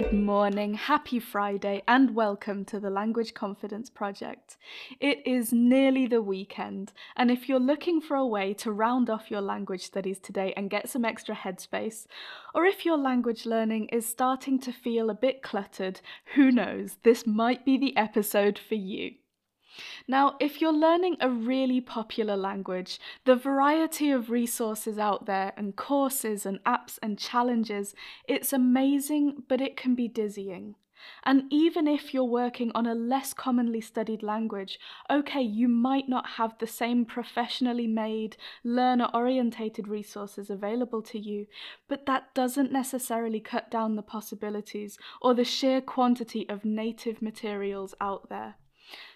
Good morning, happy Friday, and welcome to the Language Confidence Project. It is nearly the weekend, and if you're looking for a way to round off your language studies today and get some extra headspace, or if your language learning is starting to feel a bit cluttered, who knows, this might be the episode for you. Now, if you're learning a really popular language, the variety of resources out there and courses and apps and challenges, it's amazing, but it can be dizzying. And even if you're working on a less commonly studied language, okay, you might not have the same professionally made, learner orientated resources available to you, but that doesn't necessarily cut down the possibilities or the sheer quantity of native materials out there.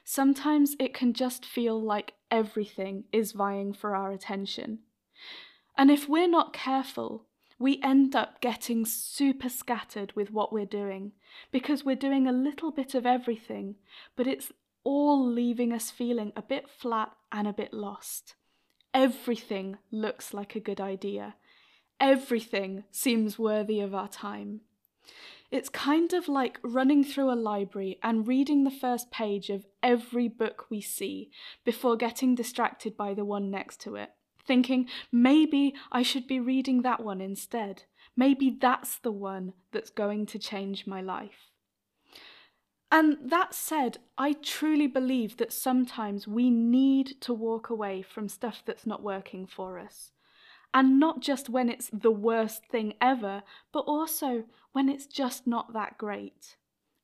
Sometimes it can just feel like everything is vying for our attention. And if we're not careful, we end up getting super scattered with what we're doing because we're doing a little bit of everything, but it's all leaving us feeling a bit flat and a bit lost. Everything looks like a good idea. Everything seems worthy of our time. It's kind of like running through a library and reading the first page of every book we see before getting distracted by the one next to it, thinking maybe I should be reading that one instead. Maybe that's the one that's going to change my life. And that said, I truly believe that sometimes we need to walk away from stuff that's not working for us. And not just when it's the worst thing ever, but also when it's just not that great.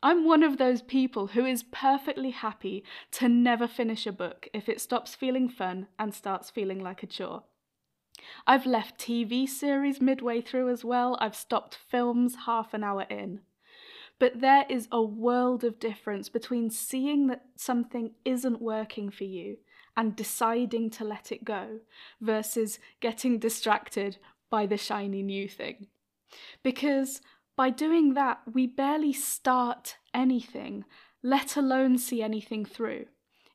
I'm one of those people who is perfectly happy to never finish a book if it stops feeling fun and starts feeling like a chore. I've left TV series midway through as well, I've stopped films half an hour in. But there is a world of difference between seeing that something isn't working for you and deciding to let it go versus getting distracted by the shiny new thing. Because by doing that, we barely start anything, let alone see anything through.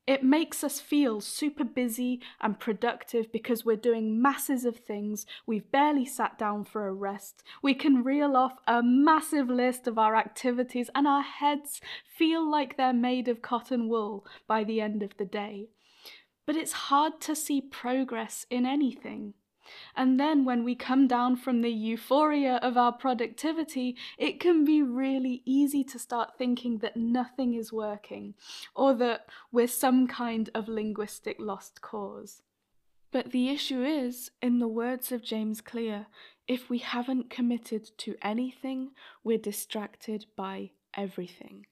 It makes us feel super busy and productive because we're doing masses of things. We've barely sat down for a rest. We can reel off a massive list of our activities, and our heads feel like they're made of cotton wool by the end of the day but it's hard to see progress in anything. And then when we come down from the euphoria of our productivity, it can be really easy to start thinking that nothing is working or that we're some kind of linguistic lost cause. But the issue is, in the words of James Clear, if we haven't committed to anything, we're distracted by everything.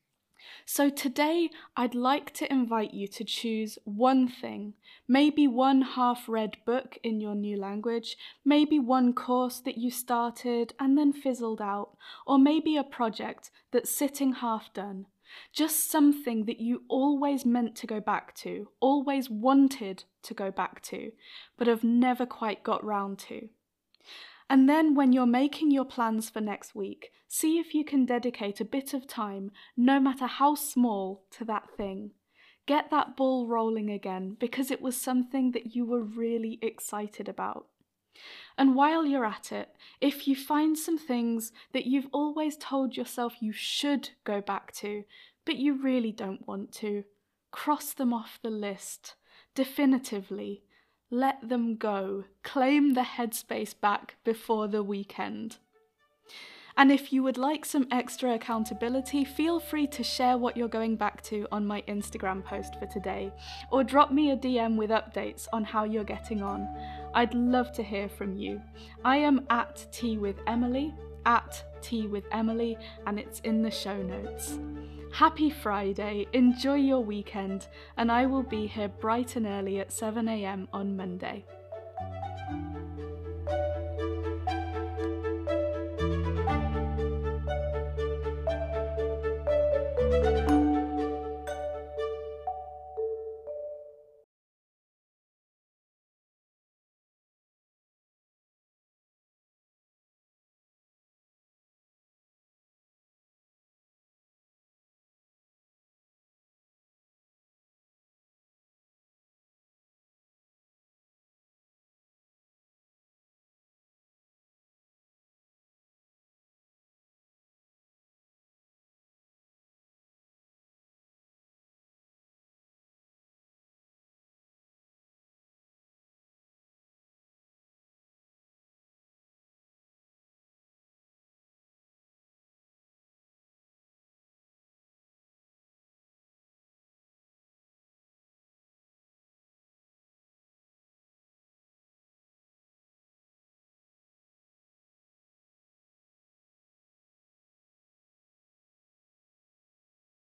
So today, I'd like to invite you to choose one thing, maybe one half read book in your new language, maybe one course that you started and then fizzled out, or maybe a project that's sitting half done. Just something that you always meant to go back to, always wanted to go back to, but have never quite got round to. And then, when you're making your plans for next week, see if you can dedicate a bit of time, no matter how small, to that thing. Get that ball rolling again because it was something that you were really excited about. And while you're at it, if you find some things that you've always told yourself you should go back to, but you really don't want to, cross them off the list definitively let them go. Claim the headspace back before the weekend. And if you would like some extra accountability, feel free to share what you're going back to on my Instagram post for today, or drop me a DM with updates on how you're getting on. I'd love to hear from you. I am at Tea with Emily, at Tea with Emily, and it's in the show notes. Happy Friday, enjoy your weekend, and I will be here bright and early at 7am on Monday.